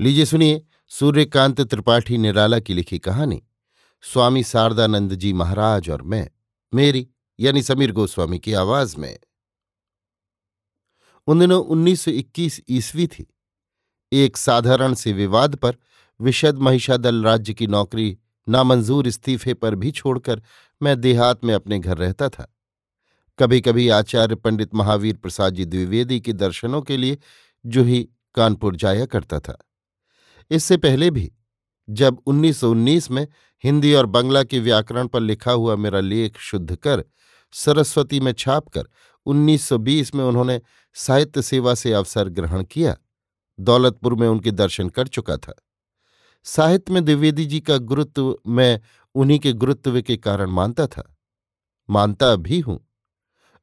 लीजिए सुनिए सूर्यकांत त्रिपाठी निराला की लिखी कहानी। स्वामी शारदानंद जी महाराज और मैं, मेरी, यानी समीर गोस्वामी की आवाज़ में। उन दिनों 1921 ईस्वी थी। एक साधारण से विवाद पर विशद महिषादल राज्य की नौकरी नामंजूर इस्तीफे पर भी छोड़कर मैं देहात में अपने घर रहता था। कभी कभी आचार्य पंडित महावीर प्रसाद जी द्विवेदी के दर्शनों के लिए जो ही कानपुर जाया करता था। इससे पहले भी, जब 1919 में हिंदी और बंगला के व्याकरण पर लिखा हुआ मेरा लेख शुद्ध कर, सरस्वती में छापकर 1920 में उन्होंने साहित्य सेवा से अवसर ग्रहण किया, दौलतपुर में उनके दर्शन कर चुका था। साहित्य में द्विवेदी जी का गुरुत्व मैं उन्हीं के गुरुत्व के कारण मानता था, मानता भी हूँ,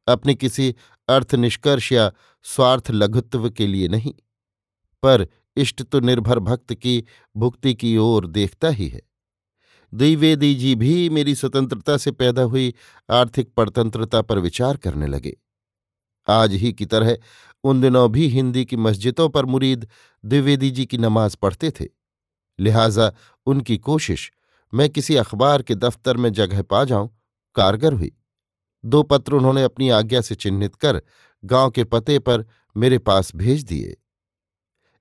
अपने किसी अर्थ निष्कर्ष या स्वार्थ लघुत्व के लिए नहीं, पर इष्ट तो निर्भर भक्त की भुक्ति की ओर देखता ही है। द्विवेदी जी भी मेरी स्वतंत्रता से पैदा हुई आर्थिक परतंत्रता पर विचार करने लगे। आज ही की तरह उन दिनों भी हिंदी की मस्जिदों पर मुरीद द्विवेदी जी की नमाज़ पढ़ते थे। लिहाजा उनकी कोशिश, मैं किसी अखबार के दफ्तर में जगह पा जाऊँ, कारगर हुई। दो पत्र उन्होंने अपनी आज्ञा से चिन्हित कर गाँव के पते पर मेरे पास भेज दिए।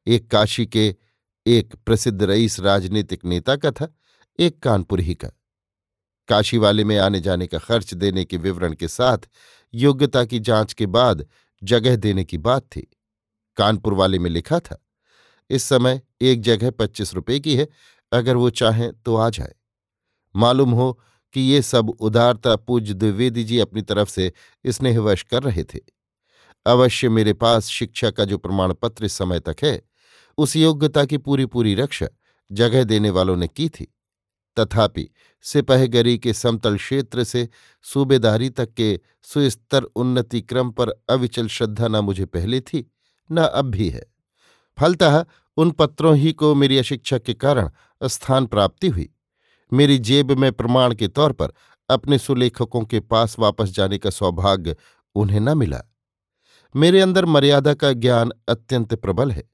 एक काशी के एक प्रसिद्ध रईस राजनीतिक नेता का था, एक कानपुर ही का। काशी वाले में आने जाने का खर्च देने के विवरण के साथ योग्यता की जाँच के बाद जगह देने की बात थी। कानपुर वाले में लिखा था, इस समय एक जगह पच्चीस रुपए की है, अगर वो चाहें तो आ जाए। मालूम हो कि ये सब उदारता पूज्य द्विवेदी जी अपनी तरफ़ से स्नेहवश कर रहे थे। अवश्य मेरे पास शिक्षा का जो प्रमाण पत्र इस समय तक है उस योग्यता की पूरी पूरी रक्षा जगह देने वालों ने की थी। तथापि, सिपहगरी के समतल क्षेत्र से सूबेदारी तक के सुस्तर उन्नति क्रम पर अविचल श्रद्धा न मुझे पहले थी, न अब भी है। फलतः, उन पत्रों ही को मेरी अशिक्षा के कारण स्थान प्राप्ति हुई। मेरी जेब में प्रमाण के तौर पर अपने सुलेखकों के पास वापस जाने का सौभाग्य उन्हें न मिला। मेरे अंदर मर्यादा का ज्ञान अत्यंत प्रबल है।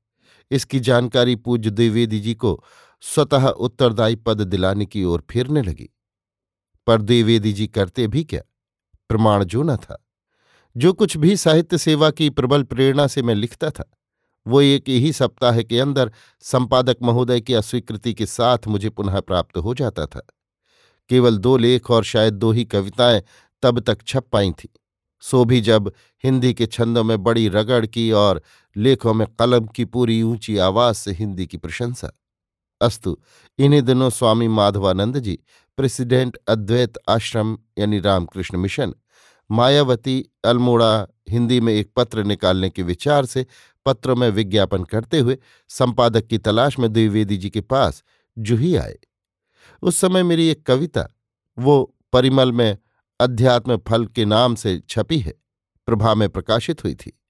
इसकी जानकारी पूज्य द्विवेदी जी को स्वतः उत्तरदायी पद दिलाने की ओर फिरने लगी। पर द्विवेदी जी करते भी क्या? प्रमाण जो न था। जो कुछ भी साहित्य सेवा की प्रबल प्रेरणा से मैं लिखता था, वो एक ही सप्ताह के अंदर संपादक महोदय की अस्वीकृति के साथ मुझे पुनः प्राप्त हो जाता था। केवल दो लेख और शायद दो ही कविताएँ तब तक छप पाई थीं। सो भी जब हिंदी के छंदों में बड़ी रगड़ की और लेखों में कलम की पूरी ऊँची आवाज़ से हिंदी की प्रशंसा। अस्तु, इन्हीं दिनों स्वामी माधवानंद जी, प्रेसिडेंट अद्वैत आश्रम यानी रामकृष्ण मिशन, मायावती अल्मोड़ा हिंदी में एक पत्र निकालने के विचार से पत्रों में विज्ञापन करते हुए संपादक की तलाश में द्विवेदी जी के पास जूही आए। उस समय मेरी एक कविता, वो परिमल में अध्यात्म फल के नाम से छपी है, प्रभा में प्रकाशित हुई थी।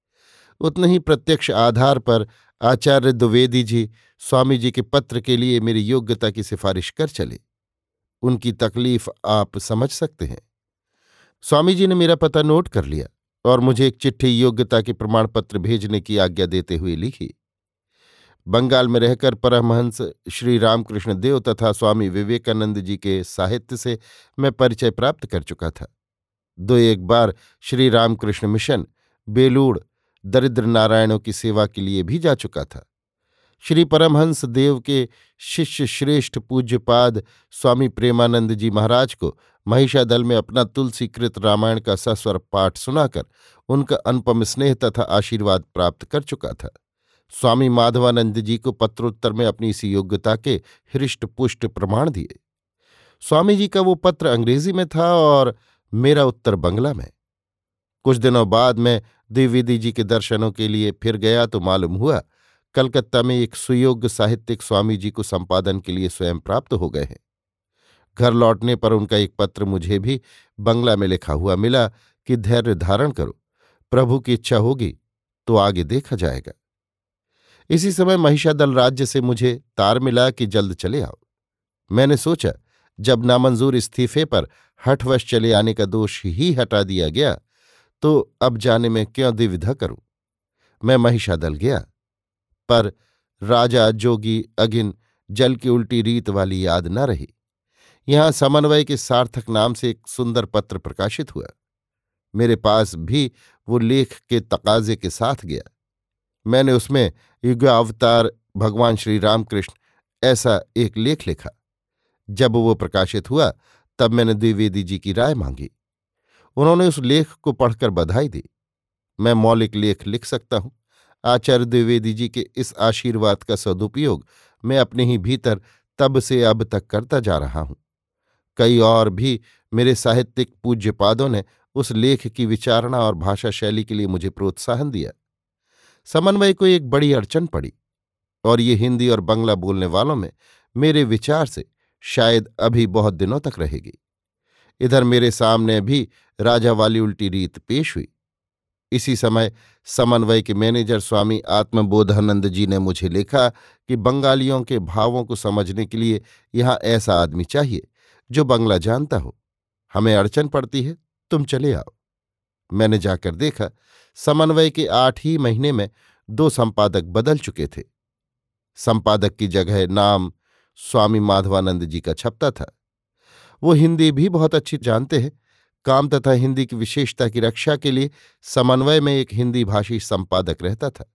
उतने ही प्रत्यक्ष आधार पर आचार्य द्विवेदी जी स्वामी जी के पत्र के लिए मेरी योग्यता की सिफारिश कर चले। उनकी तकलीफ़ आप समझ सकते हैं। स्वामी जी ने मेरा पता नोट कर लिया और मुझे एक चिट्ठी योग्यता के प्रमाण पत्र भेजने की आज्ञा देते हुए लिखी। बंगाल में रहकर परमहंस श्री रामकृष्ण देव तथा स्वामी विवेकानंद जी के साहित्य से मैं परिचय प्राप्त कर चुका था। दो एक बार श्री रामकृष्ण मिशन, बेलूड़, दरिद्र नारायणों की सेवा के लिए भी जा चुका था। श्री परमहंस देव के शिष्य श्रेष्ठ पूज्यपाद स्वामी प्रेमानंद जी महाराज को महिषादल में अपना तुलसीकृत रामायण का सस्वर पाठ सुनाकर उनका अनुपम स्नेह तथा आशीर्वाद प्राप्त कर चुका था। स्वामी माधवानंद जी को पत्रोत्तर में अपनी इसी योग्यता के हृष्ट पुष्ट प्रमाण दिए। स्वामी जी का वो पत्र अंग्रेज़ी में था और मेरा उत्तर बंगला में। कुछ दिनों बाद मैं द्विवेदी जी के दर्शनों के लिए फिर गया तो मालूम हुआ, कलकत्ता में एक सुयोग्य साहित्यिक स्वामी जी को संपादन के लिए स्वयं प्राप्त हो गए हैं। घर लौटने पर उनका एक पत्र मुझे भी बंगला में लिखा हुआ मिला कि धैर्य धारण करो, प्रभु की इच्छा होगी तो आगे देखा जाएगा। इसी समय महिषादल राज्य से मुझे तार मिला कि जल्द चले आओ। मैंने सोचा, जब नामंजूर इस्तीफे पर हठवश चले आने का दोष ही हटा दिया गया तो अब जाने में क्यों द्विविधा करूँ? मैं महिषादल गया, पर राजा जोगी अगिन जल की उल्टी रीत वाली याद न रही। यहाँ समन्वय के सार्थक नाम से एक सुंदर पत्र प्रकाशित हुआ। मेरे पास भी वो लेख के तकाजे के साथ गया। मैंने उसमें युगावतार भगवान श्री रामकृष्ण, ऐसा एक लेख लिखा। जब वो प्रकाशित हुआ, तब मैंने द्विवेदी जी की राय मांगी। उन्होंने उस लेख को पढ़कर बधाई दी। मैं मौलिक लेख लिख सकता हूँ। आचार्य द्विवेदी जी के इस आशीर्वाद का सदुपयोग मैं अपने ही भीतर तब से अब तक करता जा रहा हूँ। कई और भी मेरे साहित्यिक पूज्यपादों ने उस लेख की विचारणा और भाषा शैली के लिए मुझे प्रोत्साहन दिया। समन्वय को एक बड़ी अड़चन पड़ी और ये हिंदी और बंगला बोलने वालों में मेरे विचार से शायद अभी बहुत दिनों तक रहेगी। इधर मेरे सामने भी राजा वाली उल्टी रीत पेश हुई। इसी समय समन्वय के मैनेजर स्वामी आत्मबोधानंद जी ने मुझे लिखा कि बंगालियों के भावों को समझने के लिए यहाँ ऐसा आदमी चाहिए जो बंगला जानता हो। हमें अड़चन पड़ती है, तुम चले आओ। मैंने जाकर देखा, समन्वय के आठ ही महीने में दो संपादक बदल चुके थे। संपादक की जगह नाम स्वामी माधवानंद जी का छपता था। वो हिंदी भी बहुत अच्छी जानते हैं। काम तथा हिंदी की विशेषता की रक्षा के लिए समन्वय में एक हिंदी भाषी संपादक रहता था।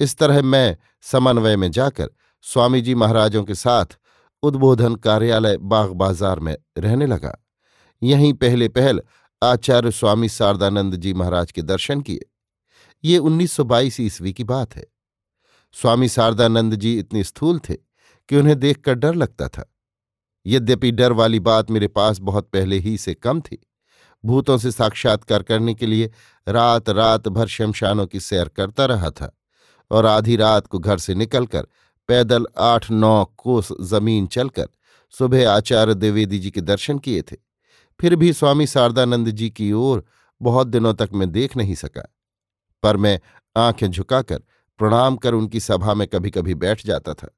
इस तरह मैं समन्वय में जाकर स्वामी जी महाराजों के साथ उद्बोधन कार्यालय बाग बाज़ार में रहने लगा। यहीं पहले पहल आचार्य स्वामी शारदानंद जी महाराज के दर्शन किए। ये 1922 ईस्वी की बात है। स्वामी शारदानंद जी इतने स्थूल थे कि उन्हें देखकर डर लगता था। यद्यपि डर वाली बात मेरे पास बहुत पहले ही से कम थी। भूतों से साक्षात्कार करने के लिए रात रात भर शमशानों की सैर करता रहा था और आधी रात को घर से निकलकर पैदल आठ नौ कोस ज़मीन चलकर सुबह आचार्य द्विवेदी जी के दर्शन किए थे। फिर भी स्वामी शारदानंद जी की ओर बहुत दिनों तक मैं देख नहीं सका। पर मैं आँखें झुकाकर प्रणाम कर उनकी सभा में कभी कभी बैठ जाता था।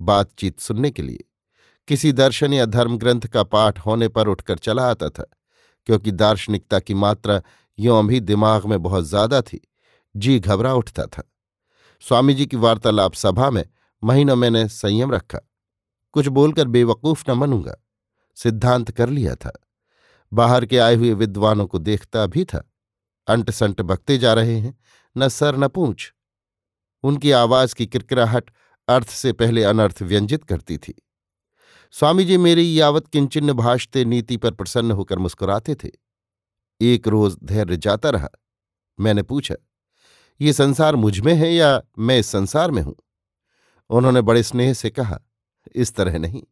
बातचीत सुनने के लिए किसी दर्शन या धर्म ग्रंथ का पाठ होने पर उठकर चला आता था, क्योंकि दार्शनिकता की मात्रा यों भी दिमाग में बहुत ज़्यादा थी, जी घबरा उठता था। स्वामी जी की वार्तालाप सभा में महीनों मैंने संयम रखा। कुछ बोलकर बेवकूफ़ न बनूँगा, सिद्धांत कर लिया था। बाहर के आए हुए विद्वानों को देखता भी था। अंट संट बकते जा रहे हैं, न सर न पूछ। उनकी आवाज़ की किरकिराहट अर्थ से पहले अनर्थ व्यंजित करती थी। स्वामी जी मेरी यावत किंचिन्न भाषते नीति पर प्रसन्न होकर मुस्कुराते थे। एक रोज धैर्य जाता रहा। मैंने पूछा, ये संसार मुझमें है या मैं इस संसार में हूँ? उन्होंने बड़े स्नेह से कहा, इस तरह नहीं।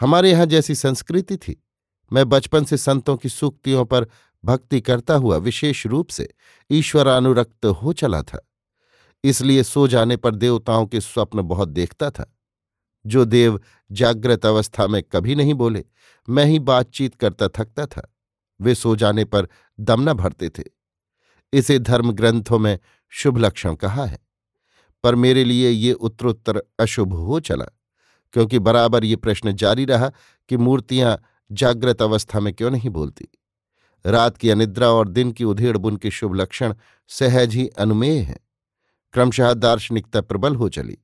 हमारे यहाँ जैसी संस्कृति थी। मैं बचपन से संतों की सूक्तियों पर भक्ति करता हुआ विशेष रूप से ईश्वरानुरक्त हो चला था। इसलिए सो जाने पर देवताओं के स्वप्न बहुत देखता था। जो देव जागृत अवस्था में कभी नहीं बोले, मैं ही बातचीत करता थकता था। वे सो जाने पर दम न भरते थे। इसे धर्म ग्रंथों में शुभ लक्षण कहा है। पर मेरे लिए ये उत्तरोत्तर अशुभ हो चला, क्योंकि बराबर ये प्रश्न जारी रहा कि मूर्तियाँ जागृत अवस्था में क्यों नहीं बोलती? रात की अनिद्रा और दिन की उधेड़ बुन के शुभ लक्षण सहज ही अनुमेय हैं। क्रमशः दार्शनिकता प्रबल हो चली।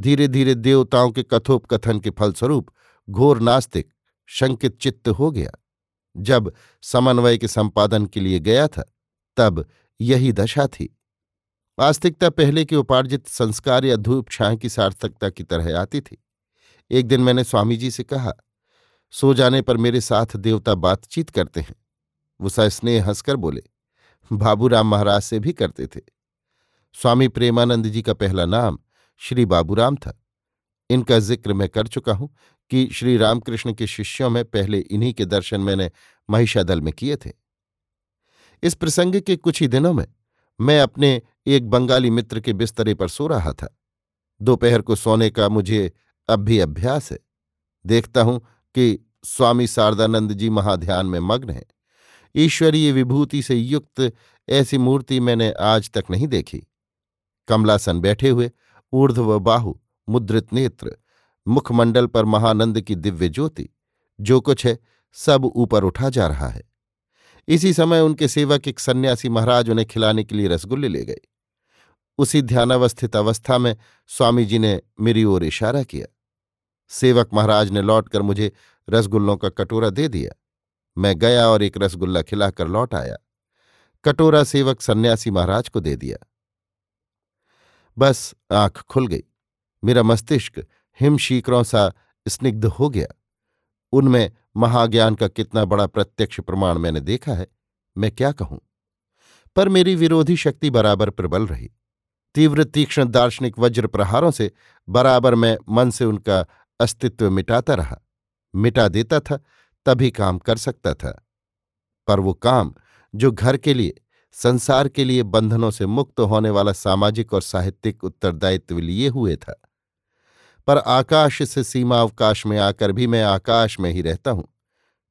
धीरे धीरे देवताओं के कथोपकथन के फलस्वरूप घोर नास्तिक, शंकित चित्त हो गया। जब समन्वय के संपादन के लिए गया था, तब यही दशा थी। आस्तिकता पहले के उपार्जित संस्कार या धूप छाह की सार्थकता की तरह आती थी। एक दिन मैंने स्वामी जी से कहा सो जाने पर मेरे साथ देवता बातचीत करते हैं। वो सस्नेह हंसकर बोले बाबूराम महाराज से भी करते थे। स्वामी प्रेमानंद जी का पहला नाम श्री बाबूराम था। इनका ज़िक्र मैं कर चुका हूँ कि श्री रामकृष्ण के शिष्यों में पहले इन्हीं के दर्शन मैंने महिषादल में किए थे। इस प्रसंग के कुछ ही दिनों में मैं अपने एक बंगाली मित्र के बिस्तरे पर सो रहा था। दोपहर को सोने का मुझे अब भी अभ्यास है। देखता हूँ कि स्वामी शारदानंद जी महाध्यान में मग्न हैं। ईश्वरीय विभूति से युक्त ऐसी मूर्ति मैंने आज तक नहीं देखी। कमलासन बैठे हुए, ऊर्ध्व बाहु, मुद्रित नेत्र, मुखमंडल पर महानंद की दिव्य ज्योति, जो कुछ है, सब ऊपर उठा जा रहा है। इसी समय उनके सेवक एक सन्यासी महाराज उन्हें खिलाने के लिए रसगुल्ले ले गए। उसी ध्यानावस्थित अवस्था में स्वामी जी ने मेरी ओर इशारा किया। सेवक महाराज ने लौटकर मुझे रसगुल्लों का कटोरा दे दिया। मैं गया और एक रसगुल्ला खिलाकर लौट आया। कटोरा सेवक सन्यासी महाराज को दे दिया। बस आँख खुल गई। मेरा मस्तिष्क हिमशीकरों सा स्निग्ध हो गया। उनमें महाज्ञान का कितना बड़ा प्रत्यक्ष प्रमाण मैंने देखा है, मैं क्या कहूँ? पर मेरी विरोधी शक्ति बराबर प्रबल रही। तीव्र तीक्ष्ण दार्शनिक वज्र प्रहारों से बराबर मैं मन से उनका अस्तित्व मिटाता रहा, मिटा देता था, तभी काम कर सकता था। पर वो काम, जो घर के लिए, संसार के लिए बंधनों से मुक्त होने वाला सामाजिक और साहित्यिक उत्तरदायित्व लिए हुए था। पर आकाश से सीमा अवकाश में आकर भी मैं आकाश में ही रहता हूँ।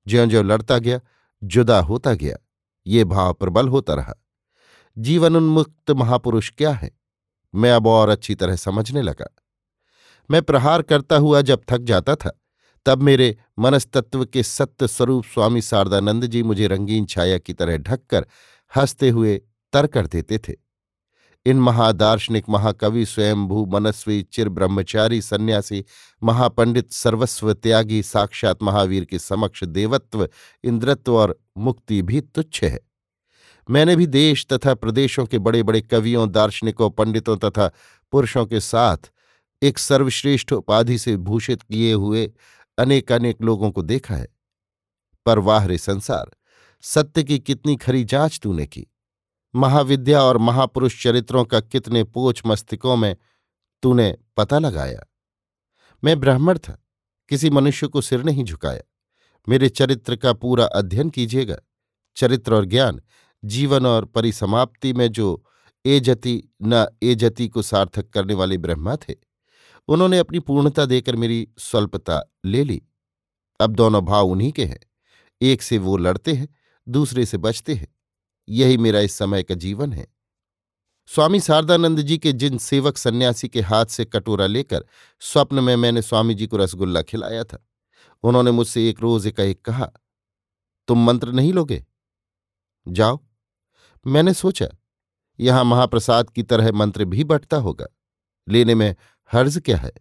ज्यो ज्यो लड़ता गया, जुदा होता गया, ये भाव प्रबल होता रहा। जीवन उन्मुक्त महापुरुष क्या है? मैं अब और अच्छी तरह समझने लगा। मैं प्रहार करता हुआ जब थक जाता था, तब मेरे मनस्तत्व के सत्य स्वरूप स्वामी शारदानंद जी मुझे रंगीन छाया की तरह ढककर हँसते हुए तर कर देते थे। इन महादार्शनिक महाकवि, स्वयंभू, मनस्वी चिर ब्रह्मचारी सन्यासी, महापंडित, सर्वस्व त्यागी, साक्षात महावीर के समक्ष देवत्व, इंद्रत्व और मुक्ति भी तुच्छ है। मैंने भी देश तथा प्रदेशों के बड़े बड़े कवियों, दार्शनिकों, पंडितों तथा पुरुषों के साथ एक सर्वश्रेष्ठ उपाधि से भूषित किए हुए अनेक अनेक लोगों को देखा है। पर वाह रे संसार, सत्य की कितनी खरी जाँच तूने की? महाविद्या और महापुरुष चरित्रों का कितने पोच मस्तिकों में तूने पता लगाया? मैं ब्राह्मण था, किसी मनुष्य को सिर नहीं झुकाया। मेरे चरित्र का पूरा अध्ययन कीजिएगा। चरित्र और ज्ञान, जीवन और परिसमाप्ति में जो एजति न एजति को सार्थक करने वाले ब्रह्मा थे। उन्होंने अपनी पूर्णता देकर मेरी स्वल्पता ले ली। अब दोनों भाव उन्हीं के हैं। एक से वो लड़ते हैं, दूसरे से बचते हैं। यही मेरा इस समय का जीवन है। स्वामी शारदानंद जी के जिन सेवक सन्यासी के हाथ से कटोरा लेकर स्वप्न में मैंने स्वामी जी को रसगुल्ला खिलाया था, उन्होंने मुझसे एक रोज एक एक कहा, तुम मंत्र नहीं लोगे? जाओ। मैंने सोचा, यहाँ महाप्रसाद की तरह मंत्र भी बटता होगा। लेने में हर्ज क्या है?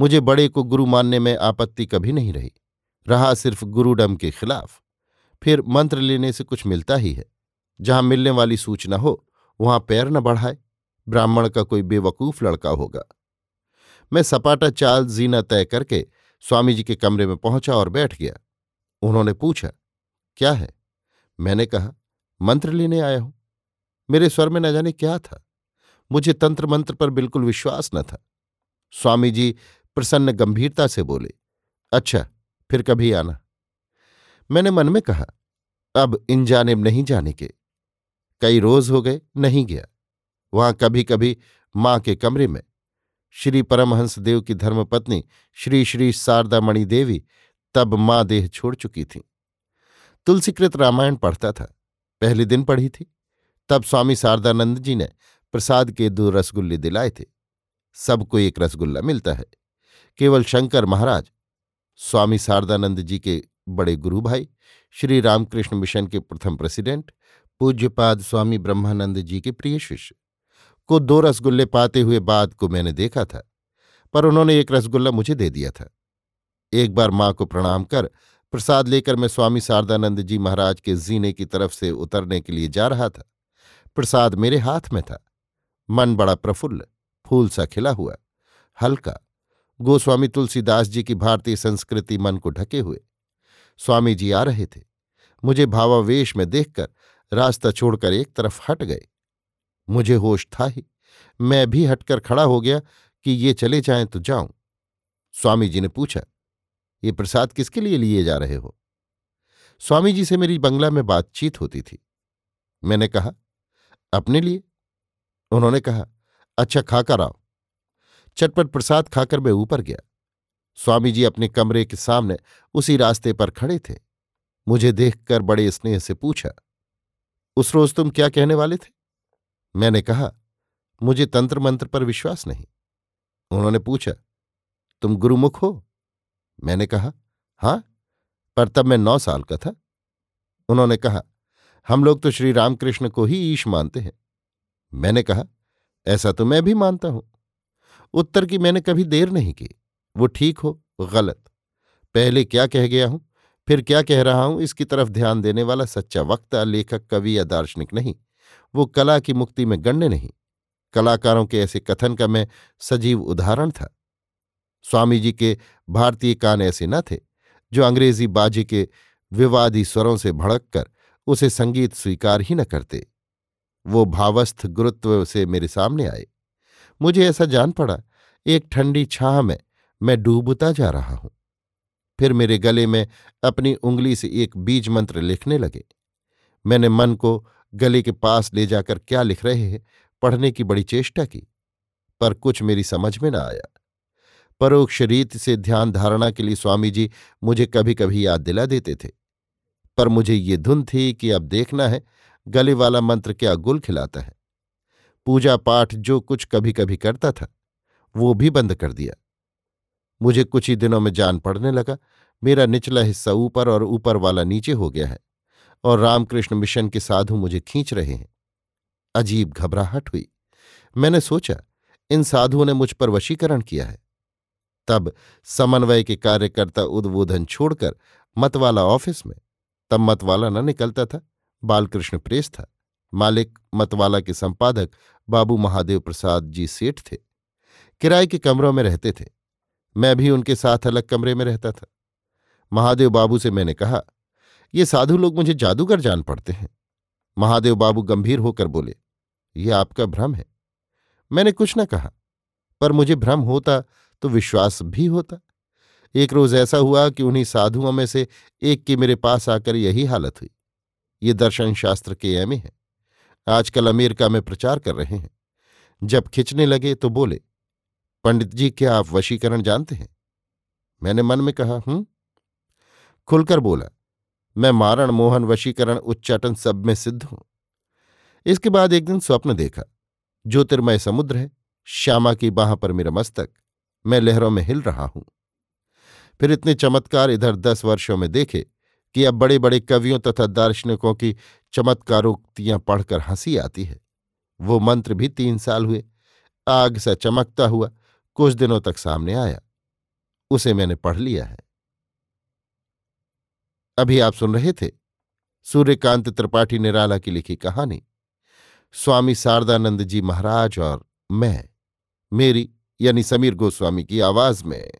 मुझे बड़े को गुरु मानने में आपत्ति कभी नहीं रही। रहा सिर्फ़ गुरुडम के खिलाफ। फिर मंत्र लेने से कुछ मिलता ही है। जहाँ मिलने वाली सूचना हो, वहाँ पैर न बढ़ाए। ब्राह्मण का कोई बेवकूफ़ लड़का होगा। मैं सपाटा चाल जीना तय करके स्वामी जी के कमरे में पहुँचा और बैठ गया। उन्होंने पूछा, क्या है? मैंने कहा, मंत्र लेने आया हूँ। मेरे स्वर में न जाने क्या था। मुझे तंत्र मंत्र पर बिल्कुल विश्वास न था। स्वामी जी प्रसन्न गंभीरता से बोले अच्छा फिर कभी आना। मैंने मन में कहा, अब इन जानेब नहीं जाने के। कई रोज हो गए, नहीं गया। वहाँ कभी कभी माँ के कमरे में। श्री परमहंस देव की धर्मपत्नी श्री श्री शारदामणि देवी तब माँ देह छोड़ चुकी थी। तुलसीकृत रामायण पढ़ता था। पहले दिन पढ़ी थी। तब स्वामी शारदानंद जी ने प्रसाद के दो रसगुल्ले दिलाए थे। सबको एक रसगुल्ला मिलता है। केवल शंकर महाराज, स्वामी शारदानंद जी के बड़े गुरु भाई, श्री रामकृष्ण मिशन के प्रथम प्रेसिडेंट, पूज्यपाद स्वामी ब्रह्मानंद जी के प्रिय शिष्य, को दो रसगुल्ले पाते हुए बाद को मैंने देखा था, पर उन्होंने एक रसगुल्ला मुझे दे दिया था। एक बार माँ को प्रणाम कर प्रसाद लेकर मैं स्वामी शारदानंद जी महाराज के जीने की तरफ़ से उतरने के लिए जा रहा था। प्रसाद मेरे हाथ में था। मन बड़ा प्रफुल्ल फूल सा खिला हुआ, हल्का। गोस्वामी तुलसीदास जी की भारतीय संस्कृति मन को ढके हुए। स्वामी जी आ रहे थे। मुझे भावावेश में देखकर रास्ता छोड़कर एक तरफ़ हट गए। मुझे होश था ही। मैं भी हटकर खड़ा हो गया कि ये चले जाएँ तो जाऊँ। स्वामी जी ने पूछा, ये प्रसाद किसके लिए लिए जा रहे हो? स्वामी जी से मेरी बंगला में बातचीत होती थी। मैंने कहा, अपने लिए? उन्होंने कहा अच्छा खाकर आओ। चटपट प्रसाद खाकर मैं ऊपर गया। स्वामी जी अपने कमरे के सामने उसी रास्ते पर खड़े थे। मुझे देखकर बड़े स्नेह से पूछा, उस रोज तुम क्या कहने वाले थे? मैंने कहा, मुझे तंत्र मंत्र पर विश्वास नहीं। उन्होंने पूछा, तुम गुरुमुख हो? मैंने कहा, हाँ, पर तब मैं नौ साल का था। उन्होंने कहा, हम लोग तो श्री रामकृष्ण को ही ईश मानते हैं। मैंने कहा ऐसा तो मैं भी मानता हूँ। उत्तर की मैंने कभी देर नहीं की। वो ठीक हो, गलत। पहले क्या कह गया हूँ? फिर क्या कह रहा हूँ? इसकी तरफ़ ध्यान देने वाला सच्चा वक्ता लेखक, कवि या दार्शनिक नहीं। वो कला की मुक्ति में गण्य नहीं। कलाकारों के ऐसे कथन का मैं सजीव उदाहरण था। स्वामी जी के भारतीय कान ऐसे न थे, जो अंग्रेज़ी बाजी के विवादी स्वरों से भड़क कर उसे संगीत स्वीकार ही न करते। वो भावस्थ गुरुत्व से मेरे सामने आए। मुझे ऐसा जान पड़ा, एक ठंडी छाह में मैं डूबता जा रहा हूँ। फिर मेरे गले में अपनी उंगली से एक बीज मंत्र लिखने लगे। मैंने मन को गले के पास ले जाकर क्या लिख रहे हैं, पढ़ने की बड़ी चेष्टा की, पर कुछ मेरी समझ में न आया। परोक्ष रीत से ध्यान धारणा के लिए स्वामी जी मुझे कभी कभी याद दिला देते थे, पर मुझे ये धुन थी कि अब देखना है गले वाला मंत्र क्या गुल खिलाता है? पूजा पाठ जो कुछ कभी कभी करता था, वो भी बंद कर दिया। मुझे कुछ ही दिनों में जान पड़ने लगा, मेरा निचला हिस्सा ऊपर और ऊपर वाला नीचे हो गया है और रामकृष्ण मिशन के साधु मुझे खींच रहे हैं। अजीब घबराहट हुई। मैंने सोचा, इन साधुओं ने मुझ पर वशीकरण किया है। तब समन्वय के कार्यकर्ता उद्बोधन छोड़कर मतवाला ऑफ़िस में, तब मतवाला न निकलता था। बालकृष्ण प्रेस था। मालिक मतवाला के संपादक बाबू महादेव प्रसाद जी सेठ थे। किराए के कमरों में रहते थे। मैं भी उनके साथ अलग कमरे में रहता था। महादेव बाबू से मैंने कहा, ये साधु लोग मुझे जादूगर जान पड़ते हैं। महादेव बाबू गंभीर होकर बोले, ये आपका भ्रम है। मैंने कुछ न कहा, पर मुझे भ्रम होता तो विश्वास भी होता। एक रोज ऐसा हुआ कि उन्हीं साधुओं में से एक की मेरे पास आकर यही हालत हुई। ये दर्शन शास्त्र के एम है। आजकल अमेरिका में प्रचार कर रहे हैं। जब खिंचने लगे तो बोले, पंडित जी, क्या आप वशीकरण जानते हैं? मैंने मन में कहा, हूँ। खुलकर बोला, मैं मारण मोहन वशीकरण उच्चाटन सब में सिद्ध हूँ। इसके बाद एक दिन स्वप्न देखा, ज्योतिर्मय समुद्र है, श्यामा की बाह पर मेरा मस्तक, मैं लहरों में हिल रहा हूँ। फिर इतने चमत्कार इधर दस वर्षों में देखे कि अब बड़े बड़े कवियों तथा दार्शनिकों की चमत्कारोक्तियाँ पढ़कर हँसी आती है। वो मंत्र भी तीन साल हुए। आग सा चमकता हुआ कुछ दिनों तक सामने आया। उसे मैंने पढ़ लिया है। अभी आप सुन रहे थे सूर्यकांत त्रिपाठी निराला की लिखी कहानी। स्वामी शारदानंद जी महाराज और मैं, मेरी यानी समीर गोस्वामी की आवाज़ में।